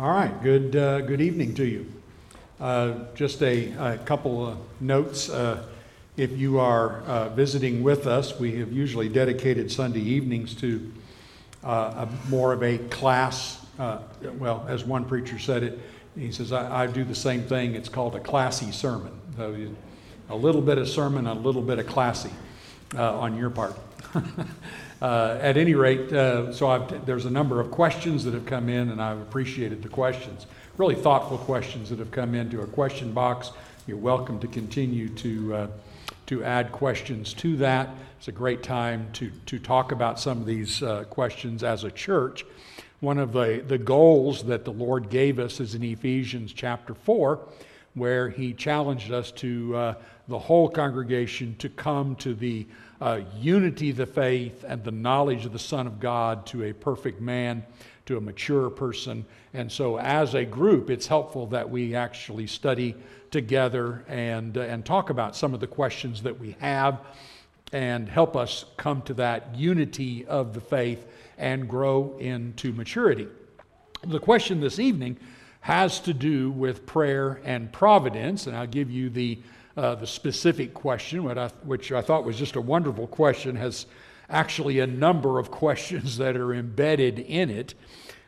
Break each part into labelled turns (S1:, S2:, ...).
S1: All right, good, uh, good evening to you. Uh, just a, a, couple of notes. Uh, if you are uh, visiting with us, we have usually dedicated Sunday evenings to uh, a, more of a class. Uh, well, as one preacher said it, he says, I, I, do the same thing. It's called a classy sermon. So a little bit of sermon, a little bit of classy on your part. Uh, at any rate, uh, so I've, there's a number of questions that have come in, and I've appreciated the questions. Really thoughtful questions that have come into a question box. You're welcome to continue to, uh, to add questions to that. It's a great time to, to talk about some of these uh, questions as a church. One of the, the goals that the Lord gave us is in Ephesians chapter 4, where He challenged us to, uh, the whole congregation, to come to the uh, unity of the faith and the knowledge of the Son of God to a perfect man, to a mature person. And so, as a group, it's helpful that we actually study together and, uh, and talk about some of the questions that we have and help us come to that unity of the faith and grow into maturity. The question this evening has to do with prayer and providence, and I'll give you the uh, the specific question, which I, which I thought was just a wonderful question, has actually a number of questions that are embedded in it.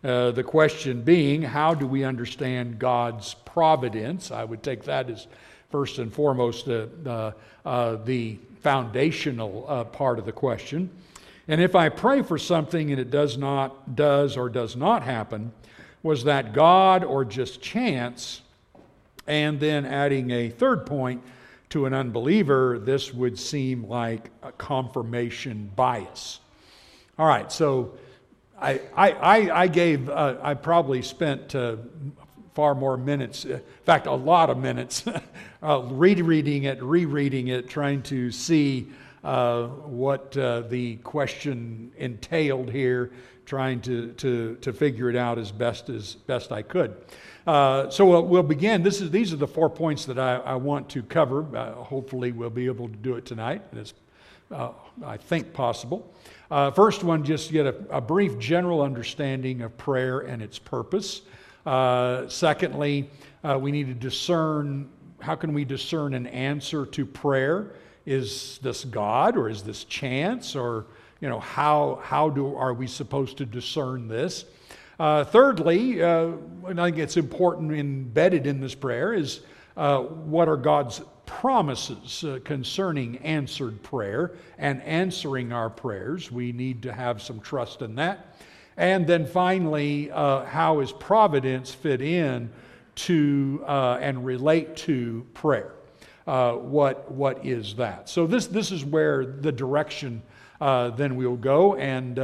S1: Uh, the question being, how do we understand God's providence? I would take that as first and foremost uh, the foundational uh, part of the question. And if I pray for something and it does not, does or does not happen, was that God or just chance? And then adding a third point, to an unbeliever, this would seem like a confirmation bias. All right, so I, I, I gave, uh, I probably spent uh, far more minutes, in fact, a lot of minutes, uh, rereading it, rereading it, trying to see uh, what uh, the question entailed here, trying to, to, to figure it out as best as best I could. Uh, so we'll, we'll, begin. This is, these are the four points that I, I want to cover. Uh, hopefully, we'll be able to do it tonight. It's, uh, I think, possible. Uh, first one, just get a, a, brief general understanding of prayer and its purpose. Uh, secondly, we need to discern how can we discern an answer to prayer? Is this God or is this chance? Or, you know, how, how do, are we supposed to discern this? Uh, thirdly, uh, and I think it's important embedded in this prayer, is uh, what are God's promises uh, concerning answered prayer and answering our prayers. We need to have some trust in that. And then finally, uh, how is providence fit in to uh, and relate to prayer? what, what is that? So, this, this is where the direction then we'll go. And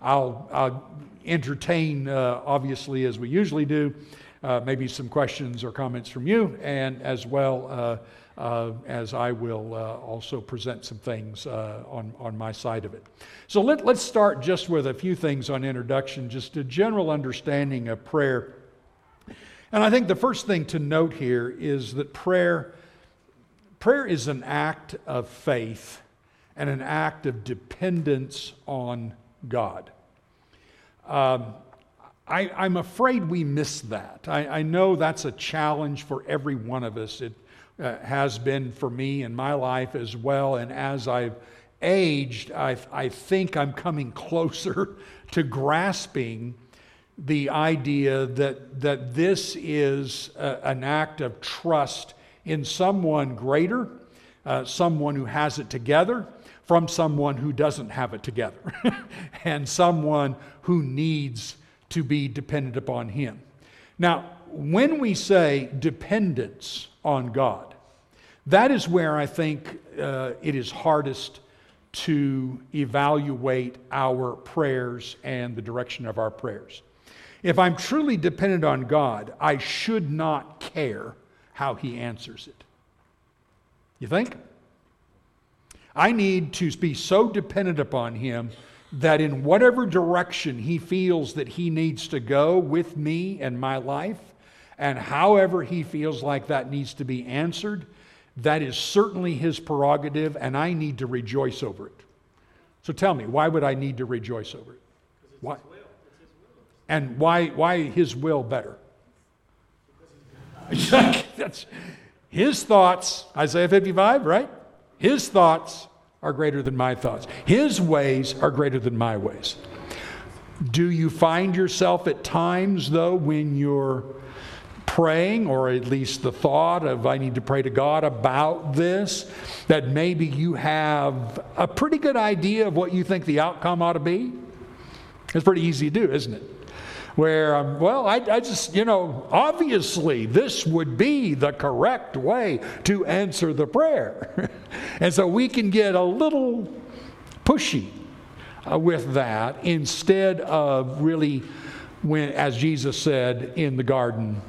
S1: I'll, I'll entertain, uh, obviously, as we usually do, uh, maybe some questions or comments from you, and as well uh, uh as I will uh, also present some things uh, on, on my side of it. So let, let's start just with a few things on introduction, just a general understanding of prayer. And I think the first thing to note here is that prayer, prayer is an act of faith and an act of dependence on God. Um, I, am afraid we miss that. I, I, know that's a challenge for every one of us. It uh, has been for me in my life as well. And as I've aged, I, I think I'm coming closer to grasping the idea that, that this is a, an act of trust in someone greater, uh, someone who has it together, from someone who doesn't have it together and someone who needs to be dependent upon Him. Now, when we say dependence on God, that is where I think uh, it is hardest to evaluate our prayers and the direction of our prayers. If I'm truly dependent on God, I should not care how He answers it. You think? I need to be so dependent upon Him that in whatever direction He feels that He needs to go with me and my life, and however He feels like that needs to be answered, that is certainly His prerogative, and I need to rejoice over it. So tell me, why would I need to rejoice over it? Why? And why, why his will better? That's his thoughts, Isaiah 55, right? His thoughts are greater than my thoughts. His ways are greater than my ways. Do you find yourself at times, though, when you're praying, or at least the thought of, I need to pray to God about this, that maybe you have a pretty good idea of what you think the outcome ought to be? It's pretty easy to do, isn't it? Where, um, well, I, I just, you know, obviously this would be the correct way to answer the prayer. and so we can get a little pushy uh, with that instead of really, when, as Jesus said in the garden,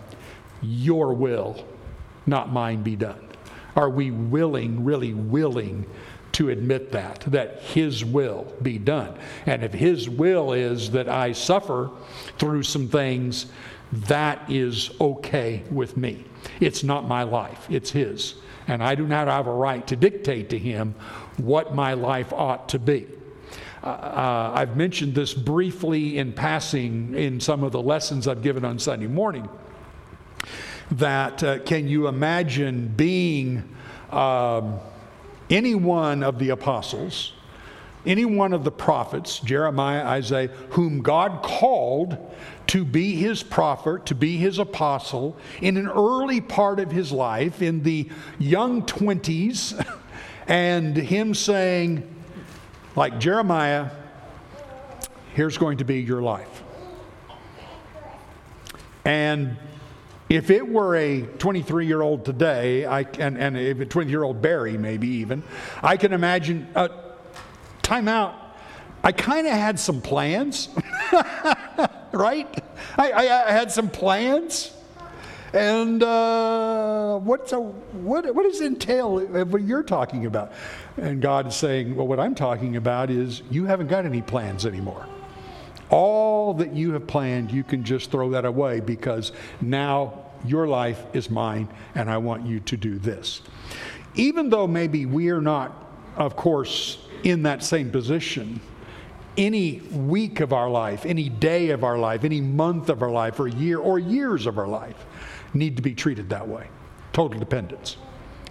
S1: your will, not mine, be done. Are we willing, really willing to admit that, that His will be done? And if His will is that I suffer through some things, that is okay with me. It's not my life, it's His. And I do not have a right to dictate to Him what my life ought to be. Uh, uh, I've mentioned this briefly in passing in some of the lessons I've given on Sunday morning. That uh, can you imagine being um, any one of the apostles, any one of the prophets, Jeremiah, Isaiah, whom God called to be his prophet, to be his apostle in an early part of his life, in the young 20s, and him saying, like Jeremiah, here's going to be your life. And if it were a 23 year old today, I, and, and a 20 year old Barry, maybe even, I can imagine, uh, time out. I kind of had some plans, right? I, I, I, had some plans. And uh, what's a, what, what does entail what you're talking about? And God is saying, Well, what I'm talking about is you haven't got any plans anymore. All that you have planned, you can just throw that away because now your life is mine and I want you to do this. Even though maybe we are not, of course, in that same position, any week of our life, any day of our life, any month of our life, or year, or years of our life need to be treated that way. Total dependence.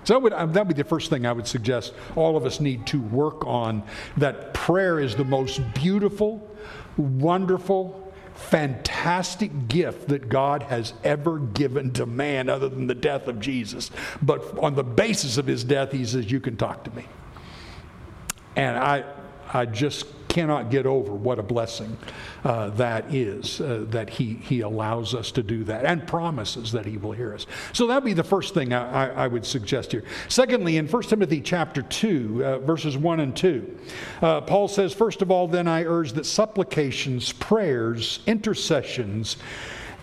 S1: So that would, um, that be the first thing I would suggest all of us need to work on that prayer is the most beautiful, wonderful, fantastic gift that God has ever given to man other than the death of Jesus. But on the basis of his death, he says, You can talk to me. And I, I just cannot get over what a blessing uh, that is, uh, that he, he allows us to do that and promises that he will hear us. So that would be the first thing I, I, I would suggest here. Secondly, in 1 Timothy chapter 2, uh, verses 1 and 2, uh, Paul says, First of all, then I urge that supplications, prayers, intercessions,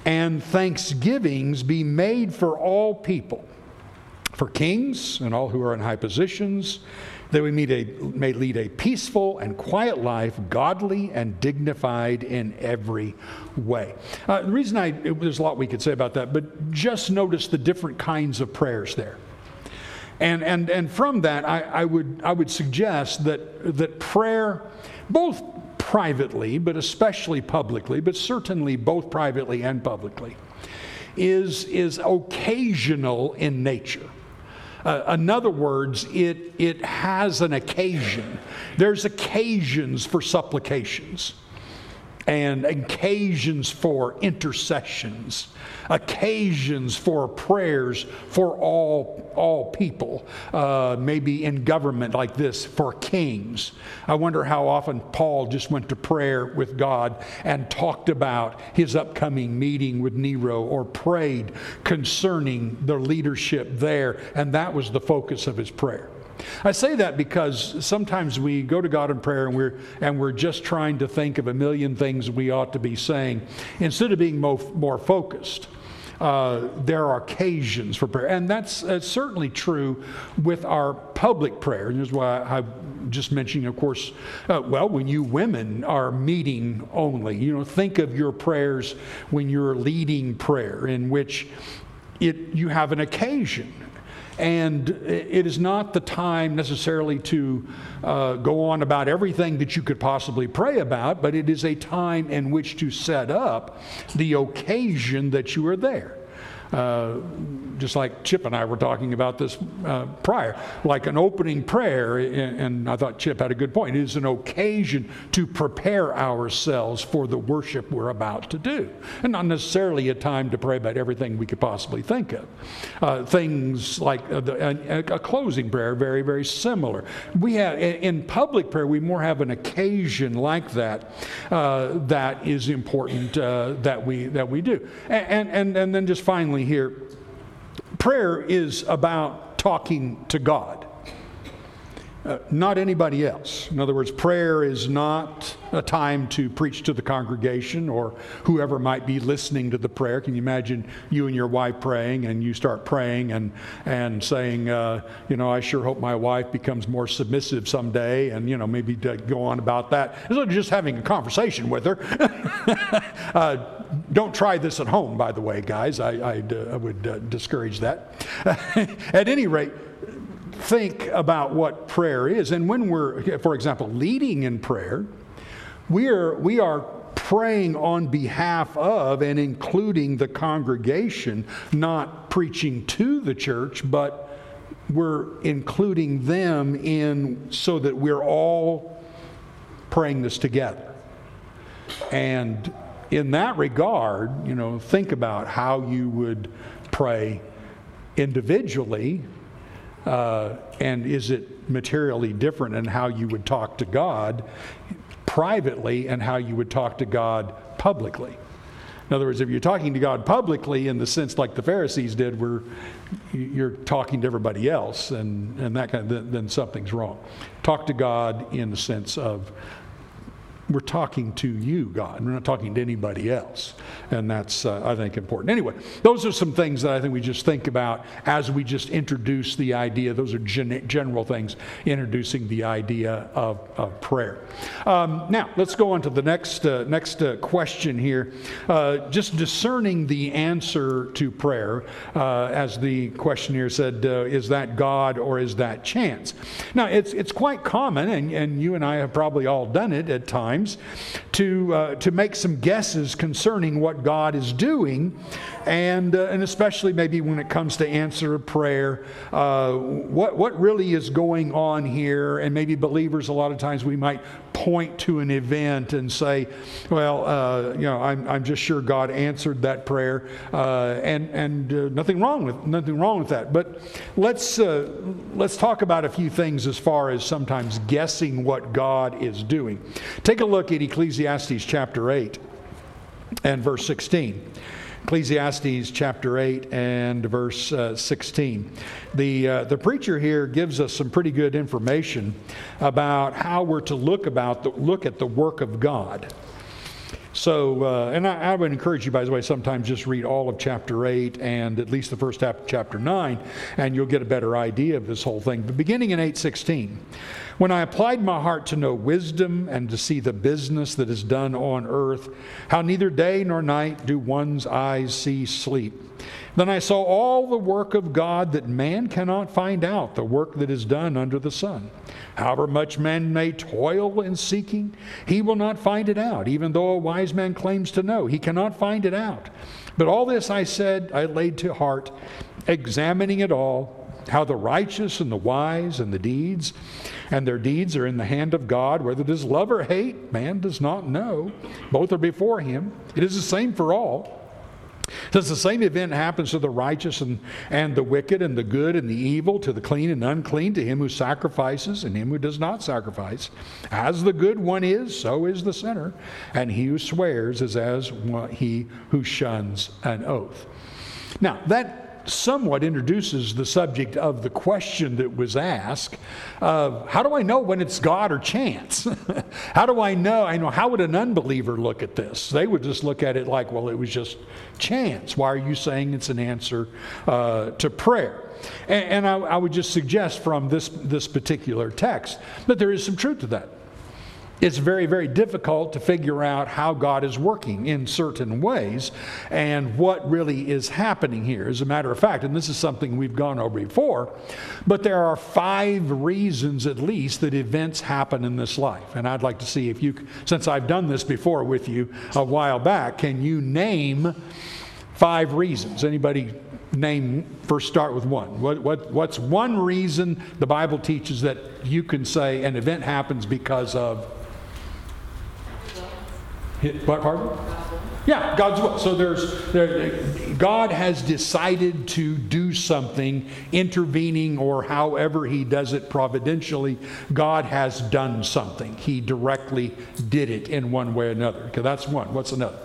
S1: and thanksgivings be made for all people, for kings and all who are in high positions that we may, may lead a peaceful and quiet life, godly and dignified in every way. Uh, the reason I, it, there's a lot we could say about that, but just notice the different kinds of prayers there. And, and, and from that, I, I, would, I would suggest that, that prayer, both privately, but especially publicly, but certainly both privately and publicly, is, is occasional in nature. Uh, in other words, it, it has an occasion. There's occasions for supplications and occasions for intercessions, occasions for prayers for all, all people, uh, maybe in government like this, for kings. I wonder how often Paul just went to prayer with God and talked about his upcoming meeting with Nero or prayed concerning the leadership there, and that was the focus of his prayer. I say that because sometimes we go to God in prayer and we're, and we're just trying to think of a million things we ought to be saying instead of being more, more focused. Uh, there are occasions for prayer. And that's, certainly true with our public prayer. And this is why I, am just mentioning, of course, uh, well, when you women are meeting only, you know, think of your prayers when you're leading prayer in which it, you have an occasion And it is not the time necessarily to uh, go on about everything that you could possibly pray about, but it is a time in which to set up the occasion that you are there. Uh, just like Chip and I were talking about this uh, prior, like an opening prayer, and I thought Chip had a good point. It is an occasion to prepare ourselves for the worship we're about to do, and not necessarily a time to pray about everything we could possibly think of. Uh, things like a, a, a, closing prayer, very, very similar. We have in public prayer, we more have an occasion like that uh, that is important uh, that we that we do, and and and then just finally here. Prayer is about talking to God, uh, not anybody else. In other words, prayer is not a time to preach to the congregation or whoever might be listening to the prayer. Can you imagine you and your wife praying and you start praying and, and saying, uh, you know, I sure hope my wife becomes more submissive someday and, you know, maybe go on about that. Instead of just having a conversation with her. uh, don't try this at home, by the way, guys. I, uh, I would uh, discourage that. at any rate, think about what prayer is. And when we're, for example, leading in prayer, we are, we are praying on behalf of and including the congregation, not preaching to the church, but we're including them in so that we're all praying this together. And in that regard, you know, think about how you would pray individually, uh, and is it materially different in how you would talk to God privately and how you would talk to God publicly? In other words, if you're talking to God publicly in the sense like the Pharisees did, where you're talking to everybody else, and, and that kind of, then something's wrong. Talk to God in the sense of we're talking to you, God. We're not talking to anybody else. And that's, uh, I think, important. Anyway, those are some things that I think we just think about as we just introduce the idea. Those are gen- general things introducing the idea of, of prayer. Um, now, let's go on to the next, uh, next uh, question here. Uh, just discerning the answer to prayer, uh, as the questioner said, uh, is that God or is that chance? Now, it's, it's quite common, and, and you and I have probably all done it at times times to, uh, to make some guesses concerning what God is doing, and, uh, and especially maybe when it comes to answer a prayer, uh, what, what really is going on here. And maybe believers, a lot of times we might point to an event and say, well, uh, you know, I'm, I'm just sure God answered that prayer, uh, and, and uh, nothing wrong with nothing wrong with that. But let's, let's talk about a few things as far as sometimes guessing what God is doing. Take a a look at Ecclesiastes chapter 8 and verse 16. Ecclesiastes chapter 8 and verse uh, 16. The, uh, the preacher here gives us some pretty good information about how we're to look, about the, look at the work of God. So, uh, and I, I, would encourage you, by the way, sometimes just read all of chapter 8 and at least the first half of chapter 9, and you'll get a better idea of this whole thing. But beginning in 816, when I applied my heart to know wisdom and to see the business that is done on earth, how neither day nor night do one's eyes see sleep. Then I saw all the work of God that man cannot find out, the work that is done under the sun. However much man may toil in seeking, he will not find it out, even though a wise man claims to know. He cannot find it out. But all this I said, I laid to heart, examining it all how the righteous and the wise and the deeds and their deeds are in the hand of God. Whether it is love or hate, man does not know. Both are before him. It is the same for all. Does the same event happens to the righteous and, and the wicked and the good and the evil, to the clean and unclean, to him who sacrifices and him who does not sacrifice? As the good one is, so is the sinner, and he who swears is as he who shuns an oath. Now, that somewhat introduces the subject of the question that was asked of how do I know when it's God or chance? how do I know? I know how would an unbeliever look at this? They would just look at it like, well, it was just chance. Why are you saying it's an answer uh, to prayer? And, and I, I would just suggest from this, this particular text that there is some truth to that. It's very, very difficult to figure out how God is working in certain ways and what really is happening here. As a matter of fact, and this is something we've gone over before, but there are five reasons at least that events happen in this life. And I'd like to see if you, since I've done this before with you a while back, can you name five reasons? Anybody name, first start with one. What, what, what's one reason the Bible teaches that you can say an event happens because of what pardon? Yeah, God's will. So there's there, God has decided to do something, intervening or however He does it providentially. God has done something. He directly did it in one way or another. Okay, that's one. What's another?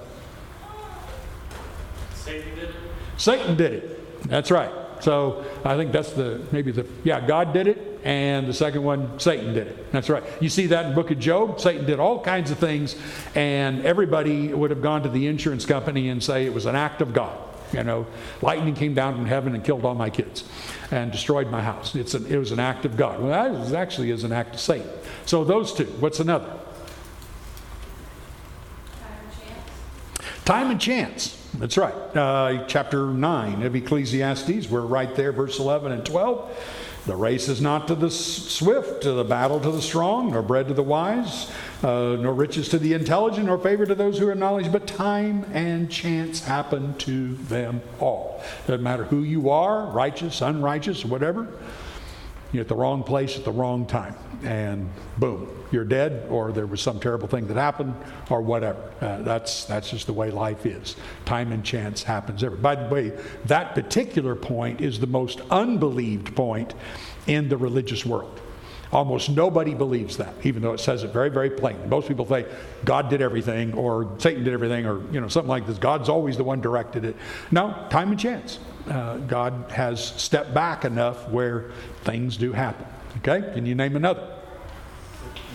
S2: Satan did it.
S1: Satan did it. That's right. So I think that's the maybe the yeah God did it and the second one, Satan did it. That's right. You see that in book of Job. Satan did all kinds of things, and everybody would have gone to the insurance company and say it was an act of God. You know, lightning came down from heaven and killed all my kids and destroyed my house. It's an, it was an act of God. Well, that actually is an act of Satan. So those two. What's another? Time and chance. Time and chance. That's right. Uh, chapter 9 of Ecclesiastes, we're right there, verse 11 and 12. The race is not to the swift, to the battle to the strong, nor bread to the wise, uh, nor riches to the intelligent, nor favor to those who are knowledge, but time and chance happen to them all. Doesn't matter who you are, righteous, unrighteous, whatever. You're at the wrong place at the wrong time. And boom, you're dead, or there was some terrible thing that happened, or whatever. Uh, that's, that's just the way life is. Time and chance happens everywhere. By the way, that particular point is the most unbelieved point in the religious world. Almost nobody believes that, even though it says it very, very plainly. Most people say God did everything, or Satan did everything, or you know something like this. God's always the one directed it. No, time and chance. Uh, God has stepped back enough where things do happen. Okay, can you name another?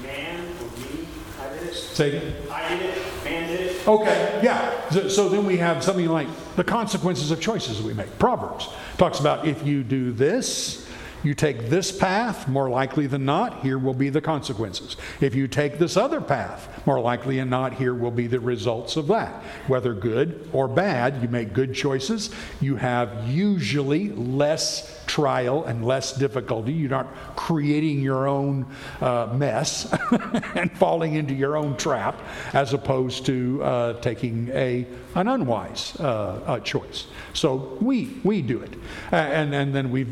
S2: Man or me, I did it.
S1: Say.
S2: I did it. Man did it.
S1: Okay, yeah. So, so then we have something like the consequences of choices we make. Proverbs talks about if you do this, you take this path, more likely than not, here will be the consequences. If you take this other path, more likely than not, here will be the results of that. Whether good or bad, you make good choices. You have usually less trial and less difficulty. You're not creating your own uh, mess and falling into your own trap as opposed to uh, taking a, an unwise uh, uh choice. So we, we do it. and, and then we,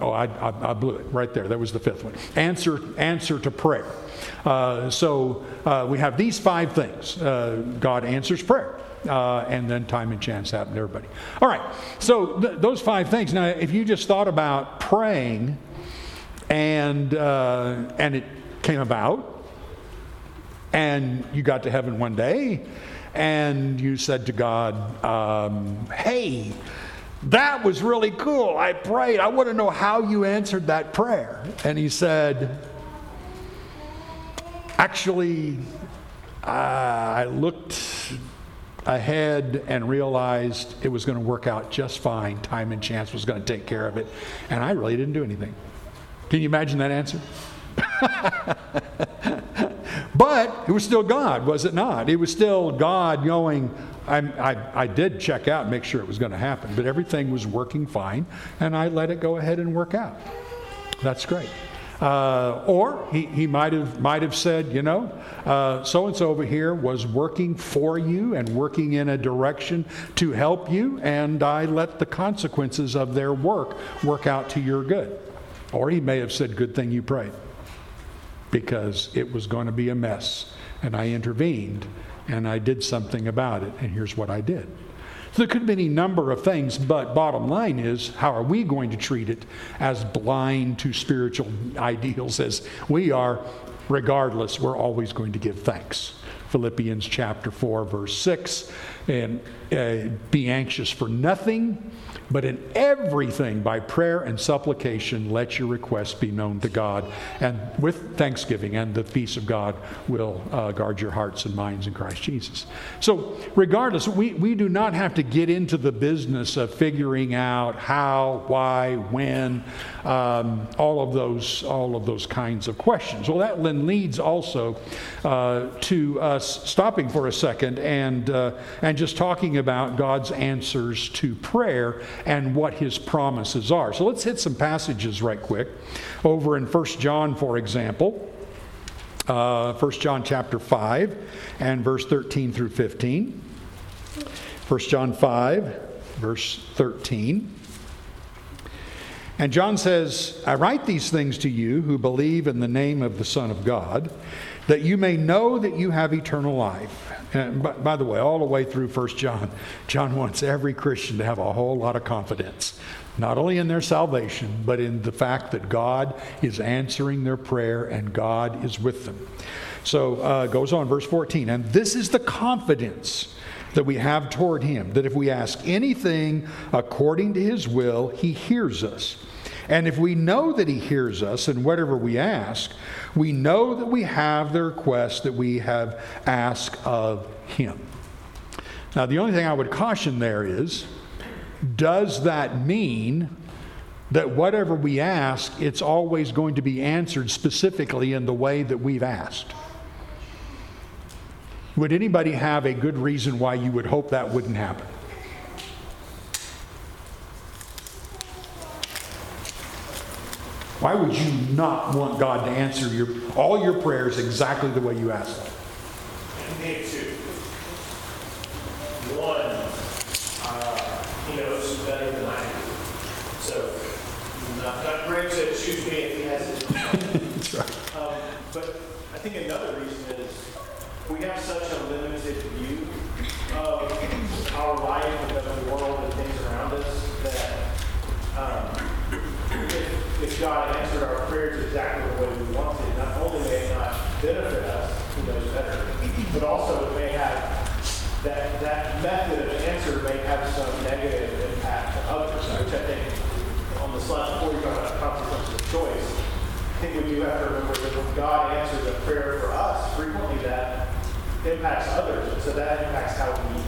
S1: oh, I, I, I, blew it right there. That was the fifth one. Answer, answer to prayer. Uh, so uh, we have these five things God answers prayer uh, and then time and chance happen to everybody. All right, so th- those five things. Now, if you just thought about praying and, uh, and it came about, and you got to heaven one day, and you said to God, um, Hey, that was really cool. I prayed. I want to know how you answered that prayer. And he said, Actually, uh, I looked ahead and realized it was going to work out just fine. Time and chance was going to take care of it. And I really didn't do anything. Can you imagine that answer? but it was still God, was it not? It was still God going, I, I, I did check out and make sure it was going to happen, but everything was working fine, and I let it go ahead and work out. That's great. Uh, or he, he might have might have said, you know, so and so over here was working for you and working in a direction to help you, and I let the consequences of their work work out to your good. Or he may have said, "Good thing you prayed," because it was going to be a mess, and I intervened and I did something about it, and here's what I did. There could be any number of things, but bottom line is, how are we going to treat it as blind to spiritual ideals as we are? Regardless, we're always going to give thanks. Philippians chapter 4, verse 6. And uh, be anxious for nothing, but in everything, by prayer and supplication, let your requests be known to God. And with thanksgiving, and the peace of God will uh, guard your hearts and minds in Christ Jesus. So, regardless, we, we do not have to get into the business of figuring out how, why, when, um, all of those, all of those kinds of questions. Well, that then leads also uh, to us stopping for a second and, uh, and just talking about God's answers to prayer and what his promises are. So let's hit some passages right quick. Over in 1 John, for example, uh, 1 John chapter 5 and verse 13 through 15. 1 John 5, verse 13. And John says, I write these things to you who believe in the name of the Son of God, that you may know that you have eternal life. And by, by, the way, all the way through 1 John, John wants every Christian to have a whole lot of confidence, not only in their salvation, but in the fact that God is answering their prayer and God is with them. So uh, goes on, verse 14. And this is the confidence that we have toward him, that if we ask anything according to his will, he hears us. And if we know that he hears us in whatever we ask, we know that we have the request that we have asked of him. Now, the only thing I would caution there is does that mean that whatever we ask, it's always going to be answered specifically in the way that we've asked? Would anybody have a good reason why you would hope that wouldn't happen? Why would you not want God to answer your, all your prayers exactly the way you asked them?
S3: One, uh, he knows better than I do. So, not, not Greg said, choose me if he has it.
S1: That's right.
S3: Um, but I think another reason is we have such a limited view of our life and of the world and things around us that um, if, God answered our prayers exactly the way we wanted, not only may it not benefit us, who knows better, but also it may have that that method of answer may have some negative impact to others, which I think on the slide before you talk about consequences of choice, I think we do have to remember that when God answers a prayer for us, frequently that impacts others, and so that impacts how we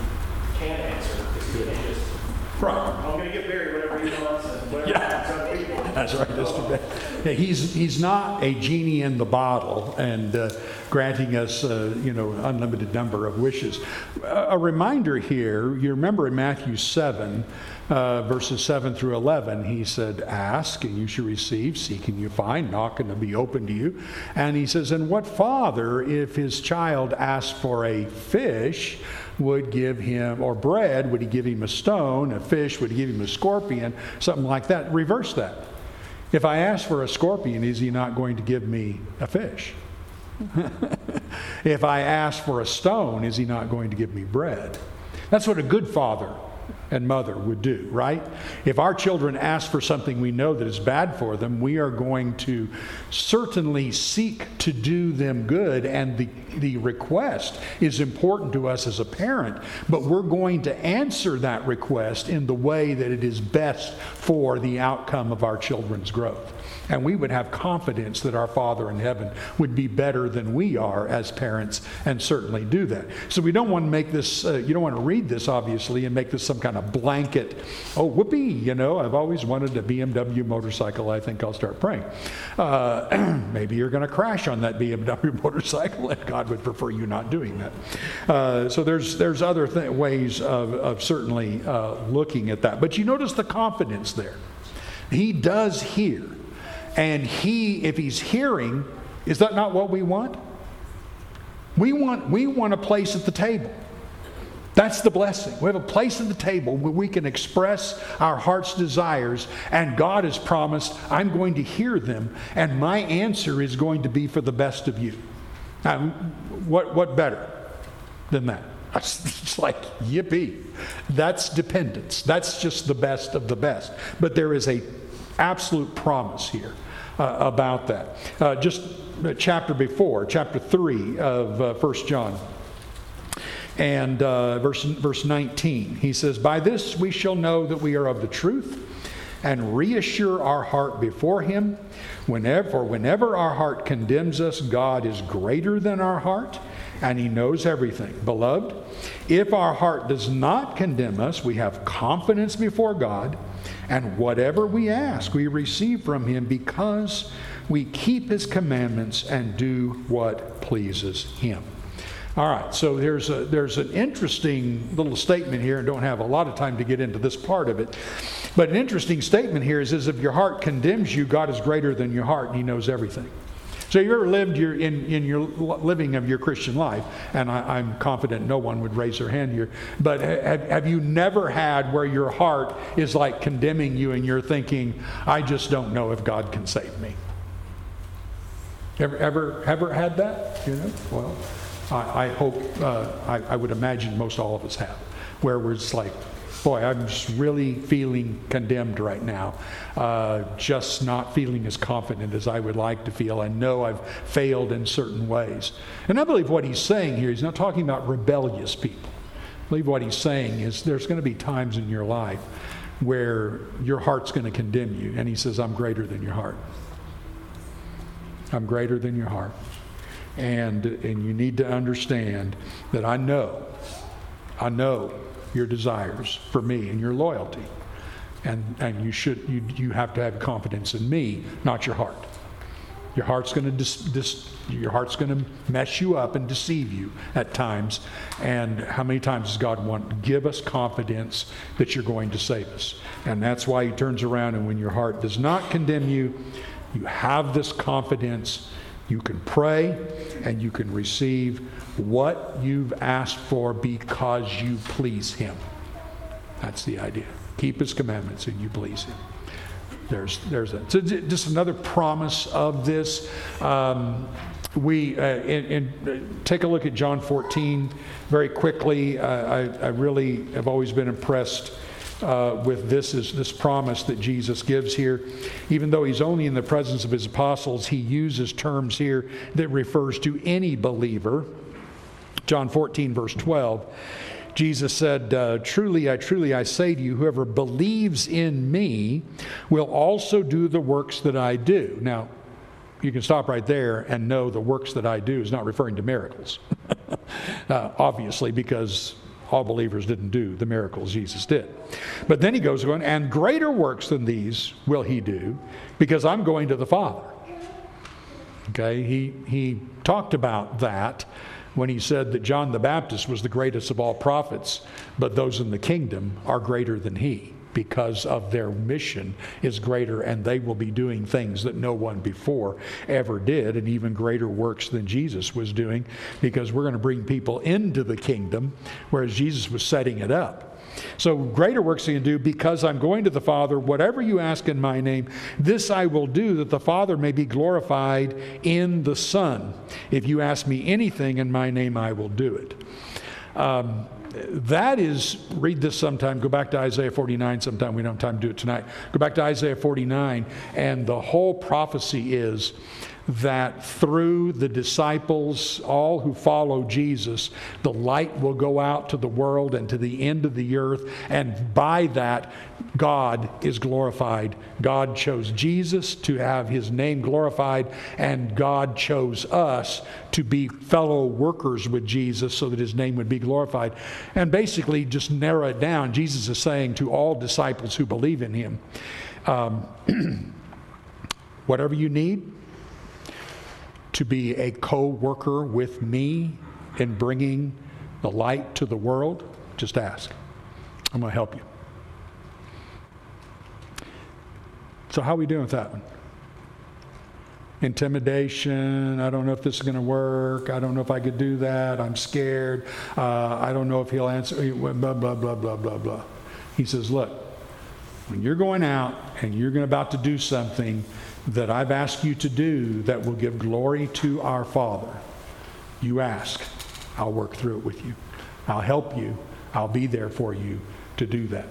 S3: can answer. Because he can just
S1: Right.
S3: I'm going to get buried whatever he wants and whatever
S1: Yeah.
S3: happens to other people.
S1: That's right, Mr. Yeah, he's, he's not a genie in the bottle and uh, granting us, uh, you know, unlimited number of wishes. A, a reminder here, you remember in Matthew 7, uh, verses 7 through 11, he said, Ask and you shall receive, seek and you find, knock and it'll be open to you. And he says, And what father, if his child asks for a fish, would give him, or bread, would he give him a stone? A fish, would he give him a scorpion? Something like that. Reverse that. If I ask for a scorpion, is he not going to give me a fish? if I ask for a stone, is he not going to give me bread? That's what a good father and mother would do, right? If our children ask for something we know that is bad for them, we are going to certainly seek to do them good, and the, the request is important to us as a parent, but we're going to answer that request in the way that it is best for the outcome of our children's growth. And we would have confidence that our Father in heaven would be better than we are as parents and certainly do that. So we don't want to make this, uh, you don't want to read this obviously and make this some kind of blanket, oh, whoopee, you know, I've always wanted a BMW motorcycle. I think I'll start praying. Uh, maybe you're going to crash on that BMW motorcycle and God would prefer you not doing that. Uh, so there's, there's other th- ways of, of certainly uh, looking at that. But you notice the confidence there. He does hear. And he, if he's hearing, is that not what we want? We want, we want a place at the table. That's the blessing. We have a place at the table where we can express our heart's desires, and God has promised, I'm going to hear them, and my answer is going to be for the best of you. Now, what, what better than that? It's like, yippee. That's dependence. That's just the best of the best. But there is a absolute promise here uh, about that. Uh, just a chapter before, chapter 3 of uh, 1 John. And uh, verse, verse 19, he says, By this we shall know that we are of the truth and reassure our heart before him. Whenever, whenever our heart condemns us, God is greater than our heart and he knows everything. Beloved, if our heart does not condemn us, we have confidence before God, and whatever we ask, we receive from him because we keep his commandments and do what pleases him. All right, so there's, a, there's an interesting little statement here, and don't have a lot of time to get into this part of it. But an interesting statement here is, is if your heart condemns you, God is greater than your heart, and He knows everything. So you ever lived your, in, in your living of your Christian life, and I, am confident no one would raise their hand here, but have, have you never had where your heart is like condemning you and you're thinking, I just don't know if God can save me? Ever, ever, ever had that? You know, well, I, I hope, uh, I, I, would imagine most all of us have, where we're just like, boy, I'm just really feeling condemned right now. Uh, just not feeling as confident as I would like to feel. I know I've failed in certain ways. And I believe what he's saying here, he's not talking about rebellious people. I believe what he's saying is there's going to be times in your life where your heart's going to condemn you. And he says, I'm greater than your heart. I'm greater than your heart. And, and you need to understand that I know, I know your desires for me and your loyalty. And, and you, should, you, you have to have confidence in me, not your heart. Your heart's going to dis, dis, your heart's going to mess you up and deceive you at times. And how many times does God want give us confidence that you're going to save us? And that's why He turns around and when your heart does not condemn you, you have this confidence. You can pray and you can receive what you've asked for because you please Him. That's the idea. Keep His commandments and you please Him. There's, there's a, so just another promise of this. Um, we uh, and, take a look at John 14 very quickly. Uh, I, I, really have always been impressed uh, with this is this promise that Jesus gives here. Even though he's only in the presence of his apostles, he uses terms here that refers to any believer. John 14, verse 12. Jesus said, uh, Truly, I truly, I say to you, whoever believes in me will also do the works that I do. Now, you can stop right there and know the works that I do is not referring to miracles. uh, obviously, because all believers didn't do the miracles Jesus did. But then he goes on, and greater works than these will he do, because I'm going to the Father. Okay, he, he talked about that when he said that John the Baptist was the greatest of all prophets, but those in the kingdom are greater than he because of their mission is greater and they will be doing things that no one before ever did and even greater works than Jesus was doing because we're going to bring people into the kingdom whereas Jesus was setting it up. So, greater works I can do because I'm going to the Father. Whatever you ask in my name, this I will do that the Father may be glorified in the Son. If you ask me anything in my name, I will do it. Um, that is, read this sometime, go back to Isaiah 49 sometime. We don't have time to do it tonight. Go back to Isaiah 49, and the whole prophecy is that through the disciples, all who follow Jesus, the light will go out to the world and to the end of the earth, and by that, God is glorified. God chose Jesus to have his name glorified, and God chose us to be fellow workers with Jesus so that his name would be glorified. And basically, just narrow it down, Jesus is saying to all disciples who believe in him, um, whatever you need, to be a co worker with me in bringing the light to the world, just ask. I'm going to help you. So, how are we doing with that one? Intimidation. I don't know if this is going to work. I don't know if I could do that. I'm scared. Uh, I don't know if he'll answer. Blah, blah, blah, blah, blah, blah. He says, Look, when you're going out and you're going about to do something that I've asked you to do that will give glory to our Father, you ask. I'll work through it with you. I'll help you. I'll be there for you to do that.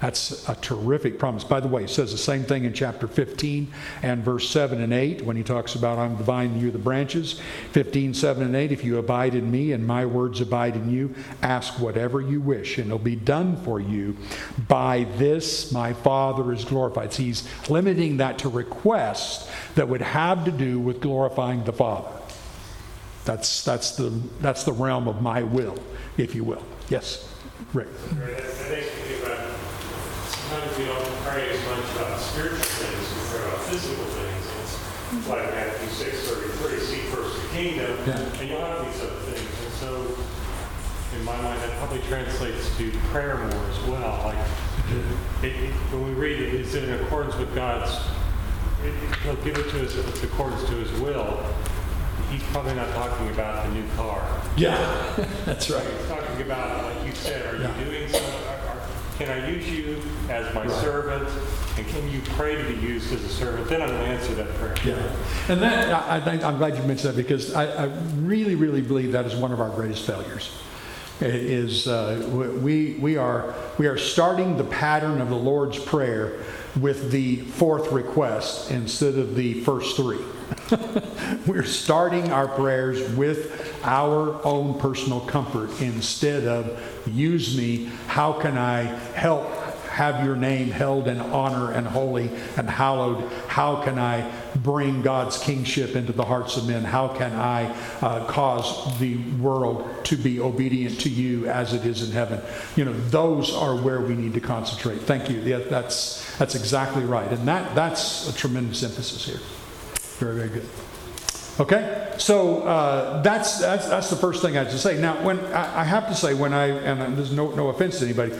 S1: That's a terrific promise. By the way, it says the same thing in chapter 15 and verse 7 and 8 when he talks about I'm the vine you the branches. 15, 7 and 8, if you abide in me and my words abide in you, ask whatever you wish and it'll be done for you. By this my Father is glorified. So he's limiting that to requests that would have to do with glorifying the Father. That's, that's, the, that's the realm of my will, if you will. Yes, Rick.
S4: Right, that, that makes me think about, sometimes we don't pray as much about spiritual things, as we pray about physical things. It's like Matthew six thirty-three, seek first the kingdom,
S1: Yeah.
S4: and you'll have these other things. And so, in my mind, that probably translates to prayer more as well. Like, it, it, when we read it, is it in accordance with God's, it, he'll give it to us if it's accordance to his will. He's probably not talking about the new car.
S1: Yeah, that's right.
S4: He's talking about, like you said, are
S1: Yeah.
S4: you doing some, are- are- can I use you as my servant? And can you pray to be used as a servant? Then I'm going to answer that prayer.
S1: Yeah, and that I, I think I'm glad you mentioned that because I, I really, really believe that is one of our greatest failures. It Is uh, we we are we are starting the pattern of the Lord's prayer with the fourth request instead of the first three. We're starting our prayers with our own personal comfort instead of use me. How can I help have your name held in honor and holy and hallowed? How can I bring God's kingship into the hearts of men? How can I uh, cause the world to be obedient to you as it is in heaven? You know, those are where we need to concentrate. Thank you. Yeah, that's that's exactly right, and that that's a tremendous emphasis here. Very very good. Okay, so uh, that's, that's that's the first thing I have to say. Now, when I, I have to say, when I and there's no no offense to anybody,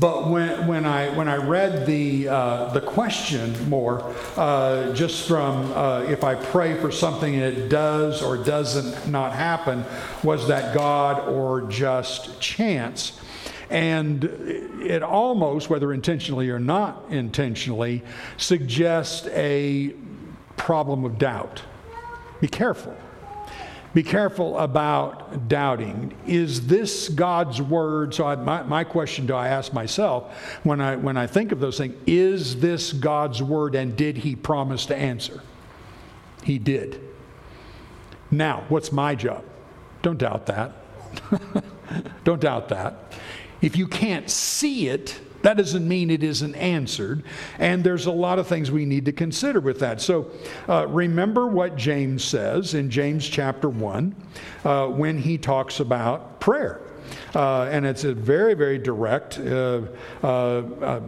S1: but when when I when I read the uh, the question more, uh, just from uh, if I pray for something and it does or doesn't not happen, was that God or just chance? And it almost, whether intentionally or not intentionally, suggests a problem of doubt. Be careful. Be careful about doubting. Is this God's word? So, I, my, my question do I ask myself when I, when I think of those things is this God's word and did he promise to answer? He did. Now, what's my job? Don't doubt that. Don't doubt that. If you can't see it, that doesn't mean it isn't answered. And there's a lot of things we need to consider with that. So uh, remember what James says in James chapter 1 uh, when he talks about prayer. Uh, and it's a very, very direct uh, uh, uh,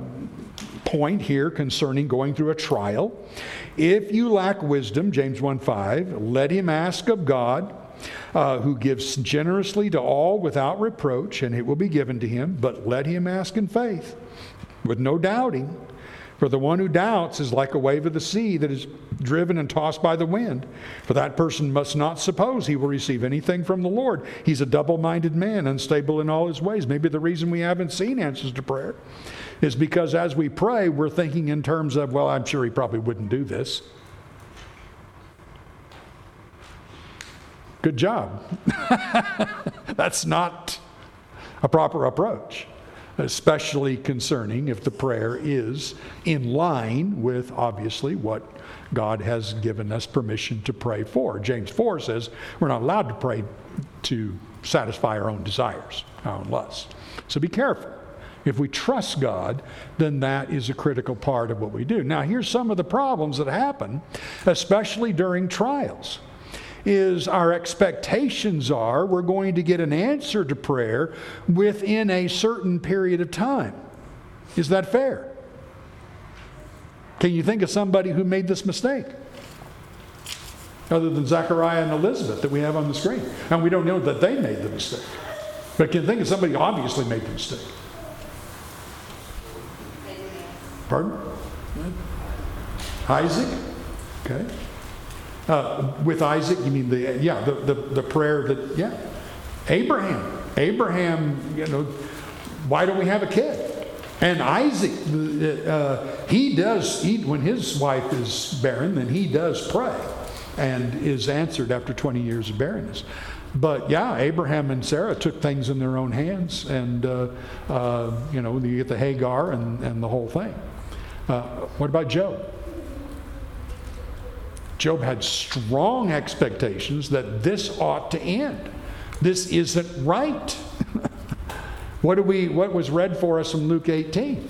S1: point here concerning going through a trial. If you lack wisdom, James 1 5, let him ask of God uh, who gives generously to all without reproach, and it will be given to him. But let him ask in faith, with no doubting. For the one who doubts is like a wave of the sea that is driven and tossed by the wind. For that person must not suppose he will receive anything from the Lord. He's a double minded man, unstable in all his ways. Maybe the reason we haven't seen answers to prayer is because as we pray, we're thinking in terms of, well, I'm sure he probably wouldn't do this. Good job. That's not a proper approach, especially concerning if the prayer is in line with obviously what God has given us permission to pray for. James 4 says we're not allowed to pray to satisfy our own desires, our own lusts. So be careful. If we trust God, then that is a critical part of what we do. Now, here's some of the problems that happen, especially during trials is our expectations are we're going to get an answer to prayer within a certain period of time. Is that fair? Can you think of somebody who made this mistake? Other than Zechariah and Elizabeth that we have on the screen. And we don't know that they made the mistake. But can you think of somebody who obviously made the mistake? Pardon? Isaac? Okay. Uh, with Isaac, you mean the, yeah, the, the, the prayer that, yeah. Abraham. Abraham, you know, why don't we have a kid? And Isaac, uh, he does, he, when his wife is barren, then he does pray and is answered after 20 years of barrenness. But yeah, Abraham and Sarah took things in their own hands, and uh, uh, you know you get the Hagar and, and the whole thing. Uh, what about Job? Job had strong expectations that this ought to end. This isn't right. what do we? What was read for us in Luke 18?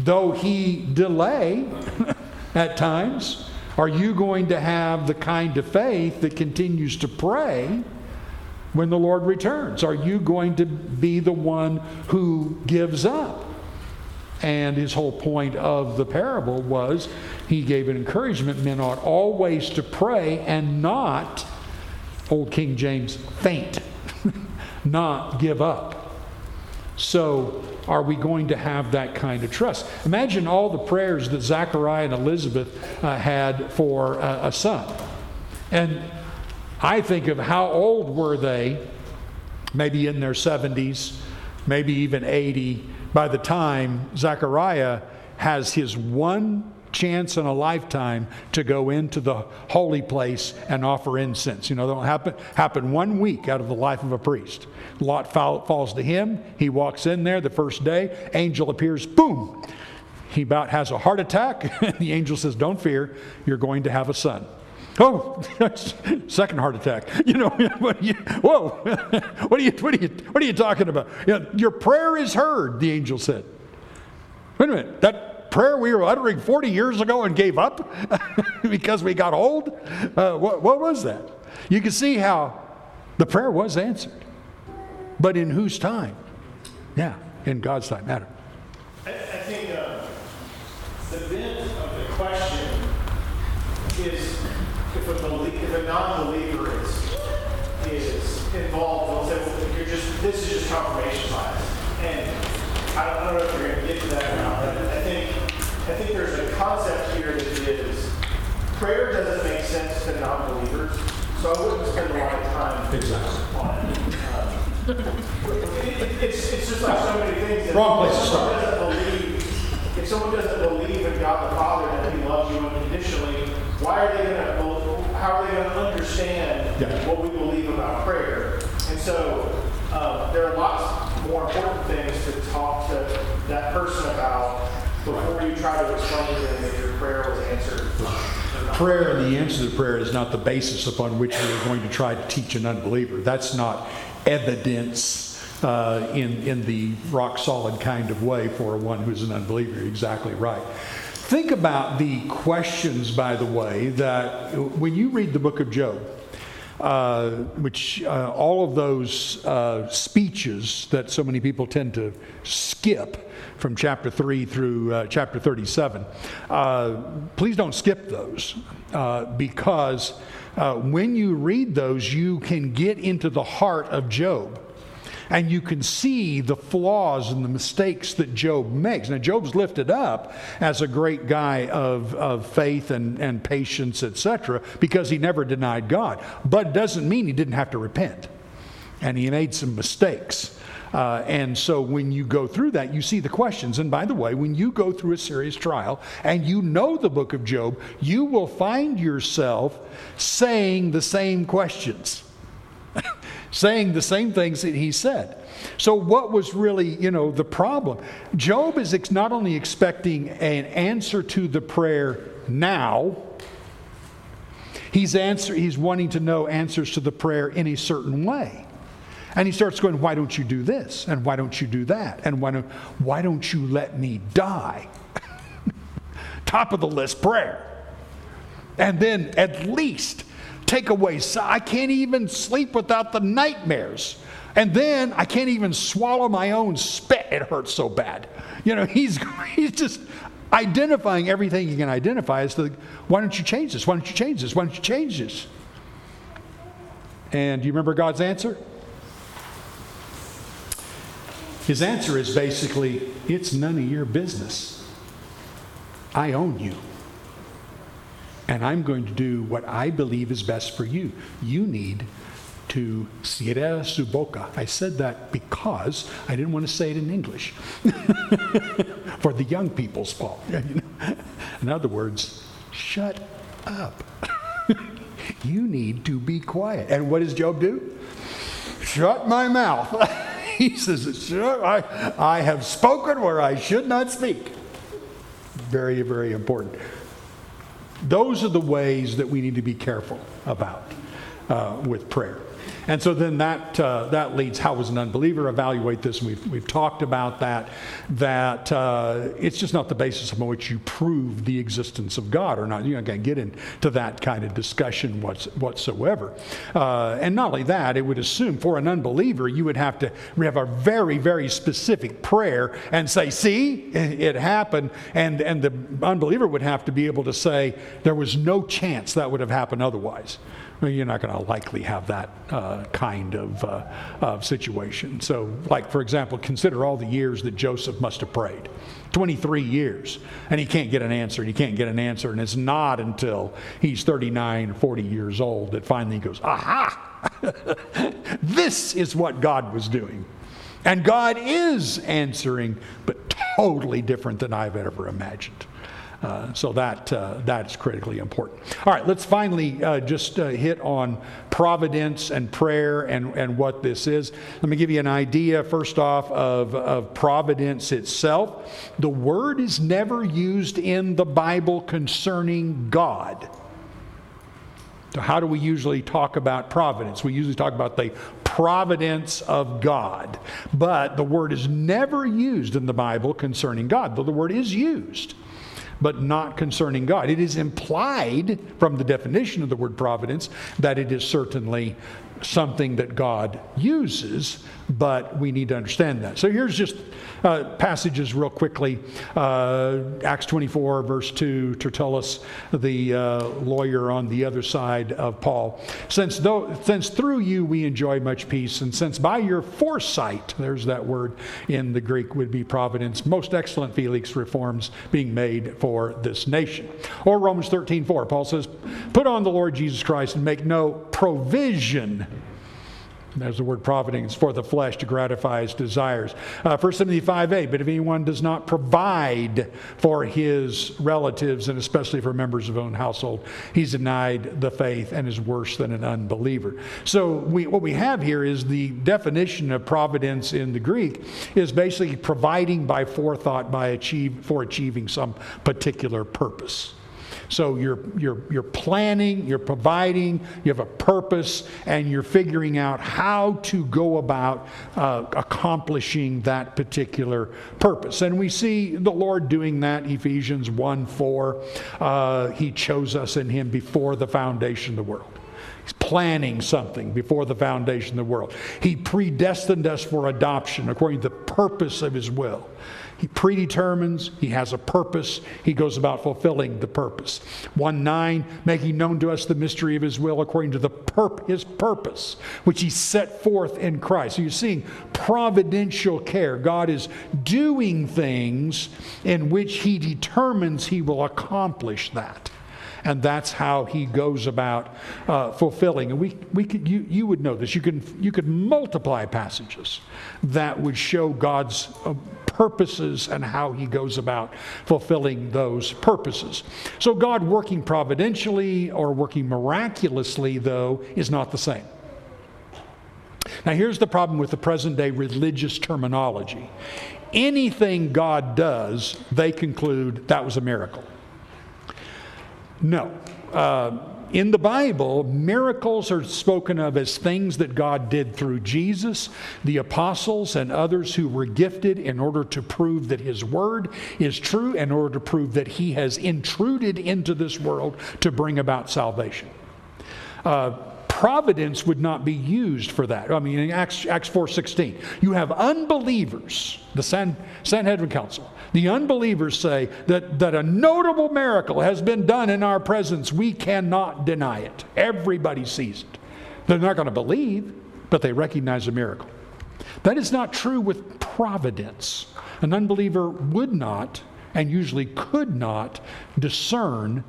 S1: Though he delay at times, are you going to have the kind of faith that continues to pray when the Lord returns? Are you going to be the one who gives up? And his whole point of the parable was he gave an encouragement men ought always to pray and not, old King James, faint, not give up. So, are we going to have that kind of trust? Imagine all the prayers that Zechariah and Elizabeth uh, had for uh, a son. And I think of how old were they, maybe in their 70s, maybe even 80, by the time Zechariah has his one chance in a lifetime to go into the holy place and offer incense. You know, that'll happen, happen one week out of the life of a priest. Lot fall, falls to him. He walks in there the first day. Angel appears, boom. He about has a heart attack. the angel says, Don't fear, you're going to have a son. Oh, second heart attack. You know, what you, whoa, what are you, what are you, what are you talking about? You know, your prayer is heard, the angel said. Wait a minute, that prayer we were uttering 40 years ago and gave up because we got old? Uh, what, what was that? You can see how the prayer was answered. But in whose time? Yeah, in God's time. Adam.
S3: I, I think uh, the bent of the question is if a, if a non-believer is is involved, they'll say, well, you're just this is just confirmation bias. And I don't, I don't know if you're going to get to that or not, but I think I think there's a concept here that is prayer doesn't make sense to non-believers, so I wouldn't spend a lot of time
S1: Exactly.
S3: on it. Um, it- it- it's, it's just like so many things. that-
S1: Wrong place to
S3: if someone
S1: start.
S3: doesn't believe, if someone doesn't believe in God the Father that He loves you unconditionally, why are they going to? How are they going to understand
S1: Yeah.
S3: what we believe about prayer? And so uh, there are lots more important things to talk to that person about before you try to explain to them if your prayer was answered.
S1: Prayer and the answer to prayer is not the basis upon which we're going to try to teach an unbeliever. That's not evidence uh, in, in the rock solid kind of way for one who's an unbeliever. You're exactly right. Think about the questions, by the way, that when you read the book of Job, uh, which uh, all of those uh, speeches that so many people tend to skip from chapter 3 through uh, chapter 37, uh, please don't skip those uh, because when you read those, you can get into the heart of Job. And you can see the flaws and the mistakes that Job makes. Now, Job's lifted up as a great guy of, of faith and, and patience, etc., because he never denied God. But it doesn't mean he didn't have to repent. And he made some mistakes. Uh, and so when you go through that, you see the questions. And by the way, when you go through a serious trial and you know the book of Job, you will find yourself saying the same questions saying the same things that he said. So, what was really, you know, the problem? Job is ex- not only expecting an answer to the prayer now, he's, answer, he's wanting to know answers to the prayer in a certain way. And he starts going, Why don't you do this? And why don't you do that? And why don't, why don't you let me die? Top of the list prayer. And then at least take away. So I can't even sleep without the nightmares. And then I can't even swallow my own spit. It hurts so bad. You know, he's, he's just identifying everything he can identify as to why don't you change this? Why don't you change this? Why don't you change this? And do you remember God's answer? His answer is basically, it's none of your business. I own you and I'm going to do what I believe is best for you. You need to cierra su boca. I said that because I didn't want to say it in English for the young people's fault. In other words, shut up. you need to be quiet. And what does Job do? shut my mouth. he says, I, I have spoken where I should not speak. Very, very important. Those are the ways that we need to be careful about uh, with prayer. And so then that, uh, that leads how was an unbeliever evaluate this, and we've, we've talked about that, that uh, it's just not the basis upon which you prove the existence of God or not. You're not going to get into that kind of discussion whatsoever. Uh, and not only that, it would assume for an unbeliever, you would have to have a very, very specific prayer and say, see, it happened. And, and the unbeliever would have to be able to say, there was no chance that would have happened otherwise you're not going to likely have that uh, kind of, uh, of situation. So, like, for example, consider all the years that Joseph must have prayed 23 years, and he can't get an answer, and he can't get an answer. And it's not until he's 39 or 40 years old that finally he goes, Aha! this is what God was doing. And God is answering, but totally different than I've ever imagined. Uh, so that uh, that's critically important. All right, let's finally uh, just uh, hit on providence and prayer and, and what this is. Let me give you an idea first off of, of providence itself. The word is never used in the Bible concerning God. So, how do we usually talk about providence? We usually talk about the providence of God. But the word is never used in the Bible concerning God, though the word is used but not concerning God. It is implied from the definition of the word providence that it is certainly something that God uses, but we need to understand that. So here's just uh, passages real quickly. Uh, Acts 24, verse 2, Tertullus, the uh, lawyer on the other side of Paul. Since, though, since through you we enjoy much peace, and since by your foresight, there's that word in the Greek would be providence, most excellent Felix reforms being made for this nation. Or Romans 13, 4, Paul says, Put on the Lord Jesus Christ and make no provision there's the word providence for the flesh to gratify its desires. Uh, 1 Timothy 5a, but if anyone does not provide for his relatives and especially for members of his own household, he's denied the faith and is worse than an unbeliever. So we, what we have here is the definition of providence in the Greek is basically providing by forethought by achieve, for achieving some particular purpose. So you're, you're, you're planning, you're providing, you have a purpose, and you're figuring out how to go about uh, accomplishing that particular purpose. And we see the Lord doing that, Ephesians 1 4. Uh, he chose us in Him before the foundation of the world. He's planning something before the foundation of the world. He predestined us for adoption according to the purpose of His will. He predetermines, he has a purpose, he goes about fulfilling the purpose. 1 9, making known to us the mystery of his will according to the purp- his purpose, which he set forth in Christ. So you're seeing providential care. God is doing things in which he determines he will accomplish that and that's how he goes about uh, fulfilling. And we, we could, you, you would know this. You, can, you could multiply passages that would show God's uh, purposes and how he goes about fulfilling those purposes. So, God working providentially or working miraculously, though, is not the same. Now, here's the problem with the present day religious terminology anything God does, they conclude that was a miracle. No. Uh, in the Bible, miracles are spoken of as things that God did through Jesus, the apostles, and others who were gifted in order to prove that His word is true, in order to prove that He has intruded into this world to bring about salvation. Uh, providence would not be used for that. I mean, in Acts, Acts 4.16, you have unbelievers, the San, Sanhedrin Council, the unbelievers say that, that a notable miracle has been done in our presence. We cannot deny it. Everybody sees it. They're not going to believe, but they recognize a miracle. That is not true with providence. An unbeliever would not and usually could not discern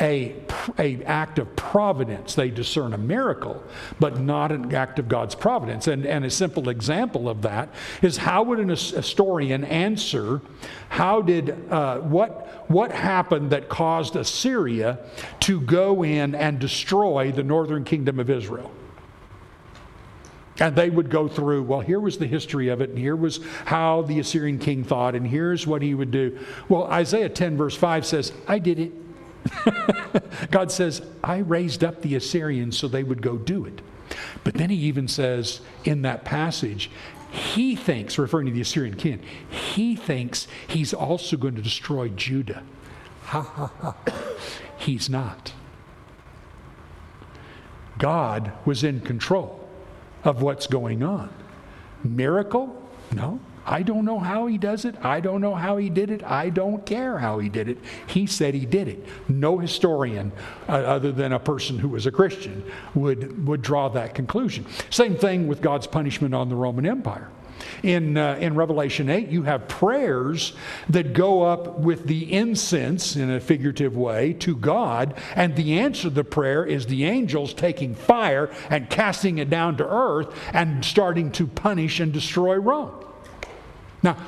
S1: a, a act of providence. They discern a miracle, but not an act of God's providence. And, and a simple example of that is how would an historian answer how did uh, what what happened that caused Assyria to go in and destroy the northern kingdom of Israel? And they would go through, well, here was the history of it, and here was how the Assyrian king thought, and here's what he would do. Well, Isaiah 10, verse 5 says, I did it. God says, I raised up the Assyrians so they would go do it. But then he even says in that passage, he thinks, referring to the Assyrian king, he thinks he's also going to destroy Judah. Ha ha ha. He's not. God was in control of what's going on. Miracle? No. I don't know how he does it. I don't know how he did it. I don't care how he did it. He said he did it. No historian, uh, other than a person who was a Christian, would, would draw that conclusion. Same thing with God's punishment on the Roman Empire. In, uh, in Revelation 8, you have prayers that go up with the incense in a figurative way to God, and the answer to the prayer is the angels taking fire and casting it down to earth and starting to punish and destroy Rome. Now,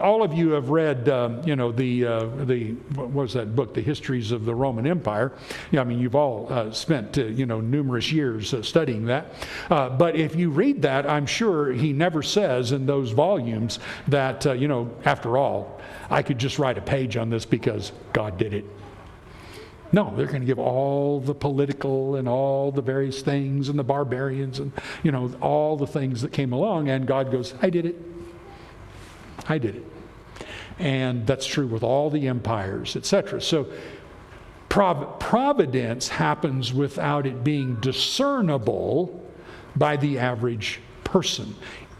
S1: all of you have read, um, you know, the, uh, the, what was that book, The Histories of the Roman Empire. Yeah, I mean, you've all uh, spent, uh, you know, numerous years uh, studying that. Uh, but if you read that, I'm sure he never says in those volumes that, uh, you know, after all, I could just write a page on this because God did it. No, they're going to give all the political and all the various things and the barbarians and, you know, all the things that came along. And God goes, I did it. I did it. And that's true with all the empires, etc. So prov- providence happens without it being discernible by the average person.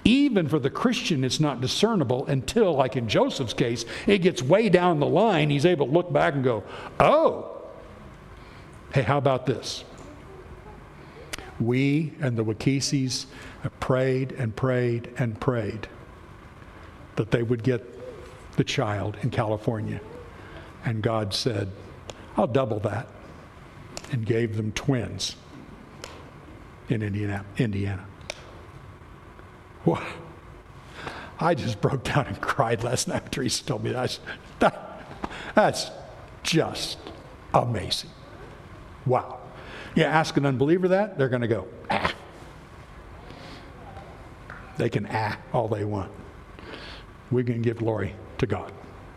S1: Even for the Christian, it's not discernible until, like in Joseph's case, it gets way down the line. He's able to look back and go, oh, hey, how about this? We and the Wakisis prayed and prayed and prayed that they would get the child in California. And God said, I'll double that, and gave them twins in Indiana. Indiana. Well, I just broke down and cried last night. Teresa told me that's, that, that's just amazing. Wow. You ask an unbeliever that, they're going to go, ah. They can ah all they want we can give glory to God.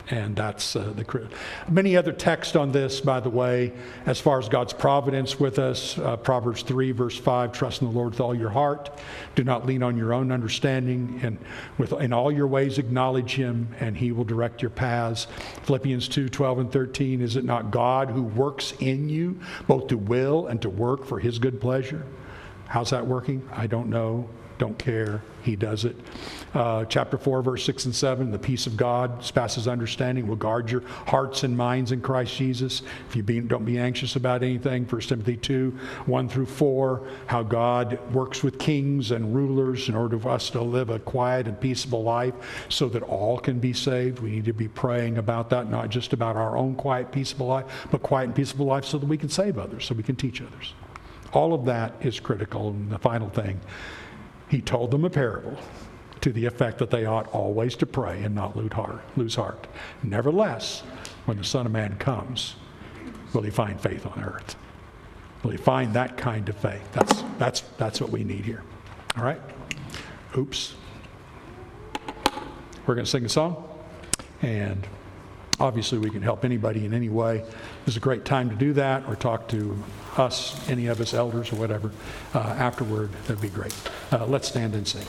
S1: And that's uh, the many other texts on this, by the way, as far as God's providence with us. Uh, Proverbs 3, verse 5 Trust in the Lord with all your heart. Do not lean on your own understanding. And with, in all your ways, acknowledge Him, and He will direct your paths. Philippians 2, 12 and 13 Is it not God who works in you, both to will and to work for His good pleasure? How's that working? I don't know don't care. He does it. Uh, chapter 4, verse 6 and 7 the peace of God, passes understanding, will guard your hearts and minds in Christ Jesus. If you be, don't be anxious about anything, 1 Timothy 2, 1 through 4, how God works with kings and rulers in order for us to live a quiet and peaceable life so that all can be saved. We need to be praying about that, not just about our own quiet, peaceable life, but quiet and peaceable life so that we can save others, so we can teach others. All of that is critical. And the final thing he told them a parable to the effect that they ought always to pray and not lose heart. Nevertheless, when the Son of Man comes, will he find faith on earth? Will he find that kind of faith? That's, that's, that's what we need here. All right? Oops. We're going to sing a song, and obviously we can help anybody in any way. This is a great time to do that, or talk to us, any of us elders or whatever, uh, afterward, that'd be great. Uh, let's stand and sing.